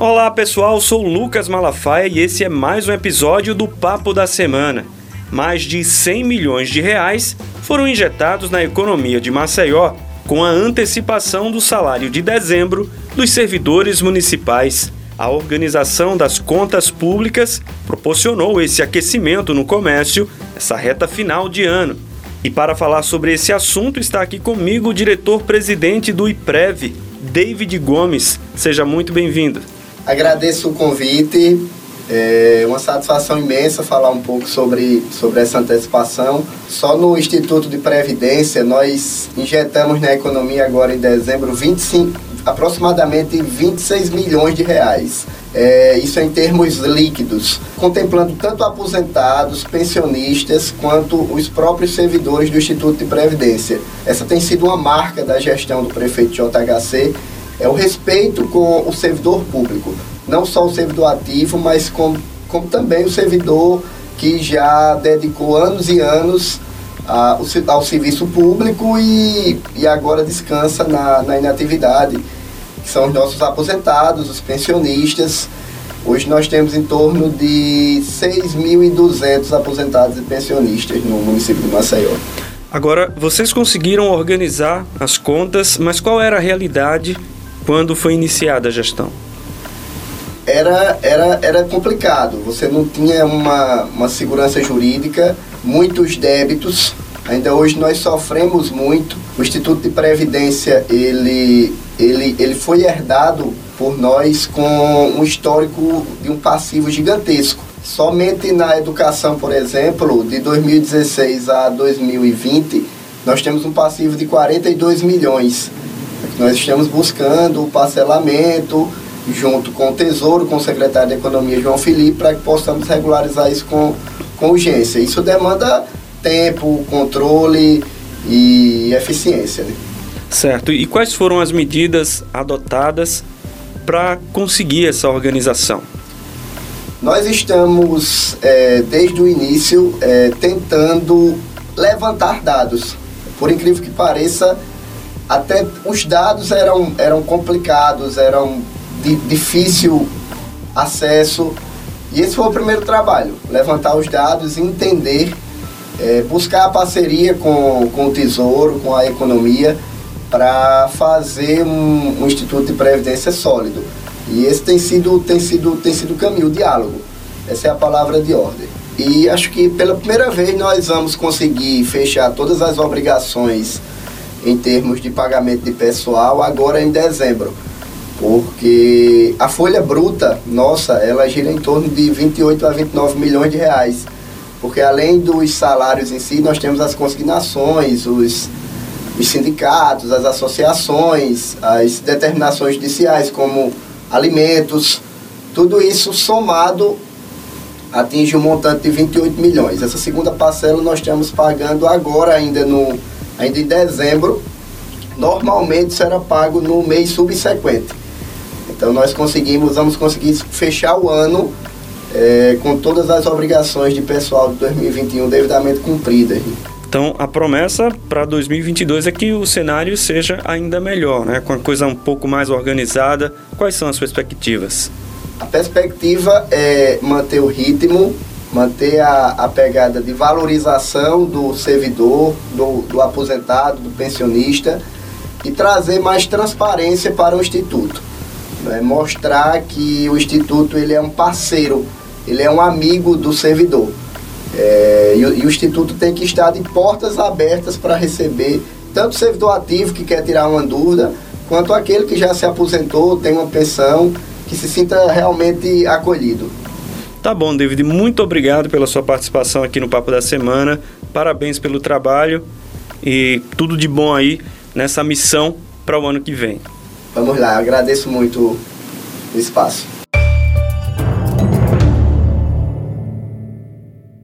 Olá pessoal, sou Lucas Malafaia e esse é mais um episódio do Papo da Semana. Mais de 100 milhões de reais foram injetados na economia de Maceió com a antecipação do salário de dezembro dos servidores municipais. A organização das contas públicas proporcionou esse aquecimento no comércio essa reta final de ano. E para falar sobre esse assunto está aqui comigo o diretor-presidente do IPREV, David Gomes. Seja muito bem-vindo. Agradeço o convite. É uma satisfação imensa falar um pouco sobre, sobre essa antecipação. Só no Instituto de Previdência nós injetamos na economia agora em dezembro 25, aproximadamente 26 milhões de reais. É, isso em termos líquidos, contemplando tanto aposentados, pensionistas, quanto os próprios servidores do Instituto de Previdência. Essa tem sido uma marca da gestão do prefeito JHC é o respeito com o servidor público. Não só o servidor ativo, mas como, como também o servidor que já dedicou anos e anos a, ao serviço público e, e agora descansa na, na inatividade, que são os nossos aposentados, os pensionistas. Hoje nós temos em torno de 6.200 aposentados e pensionistas no município de Maceió. Agora, vocês conseguiram organizar as contas, mas qual era a realidade quando foi iniciada a gestão? Era, era, era complicado, você não tinha uma, uma segurança jurídica, muitos débitos, ainda hoje nós sofremos muito. O Instituto de Previdência, ele, ele, ele foi herdado por nós com um histórico de um passivo gigantesco. Somente na educação, por exemplo, de 2016 a 2020, nós temos um passivo de 42 milhões. Nós estamos buscando o parcelamento junto com o Tesouro, com o secretário de Economia João Felipe, para que possamos regularizar isso com, com urgência. Isso demanda tempo, controle e eficiência. Né? Certo. E quais foram as medidas adotadas para conseguir essa organização? Nós estamos, é, desde o início, é, tentando levantar dados. Por incrível que pareça, até os dados eram, eram complicados, eram de difícil acesso. E esse foi o primeiro trabalho, levantar os dados entender, é, buscar a parceria com, com o Tesouro, com a economia, para fazer um, um, Instituto de Previdência sólido. E esse tem sido, tem sido, tem sido o caminho, o diálogo. Essa é a palavra de ordem. E acho que pela primeira vez nós vamos conseguir fechar todas as obrigações em termos de pagamento de pessoal agora em dezembro. Porque a folha bruta nossa, ela gira em torno de 28 a 29 milhões de reais. Porque além dos salários em si, nós temos as consignações, os, os sindicatos, as associações, as determinações judiciais, como alimentos, tudo isso somado atinge um montante de 28 milhões. Essa segunda parcela nós estamos pagando agora ainda no ainda em dezembro, normalmente era pago no mês subsequente. Então nós conseguimos, vamos conseguir fechar o ano é, com todas as obrigações de pessoal de 2021 devidamente cumpridas. Então a promessa para 2022 é que o cenário seja ainda melhor, né? com a coisa um pouco mais organizada. Quais são as perspectivas? A perspectiva é manter o ritmo, manter a, a pegada de valorização do servidor, do, do aposentado, do pensionista e trazer mais transparência para o Instituto. Né? Mostrar que o Instituto ele é um parceiro, ele é um amigo do servidor. É, e, e, o Instituto tem que estar de portas abertas para receber tanto o servidor ativo que quer tirar uma dúvida, quanto aquele que já se aposentou, tem uma pensão, que se sinta realmente acolhido. Tá bom, David, muito obrigado pela sua participação aqui no Papo da Semana. Parabéns pelo trabalho e tudo de bom aí nessa missão para o ano que vem. Vamos lá, agradeço muito o espaço.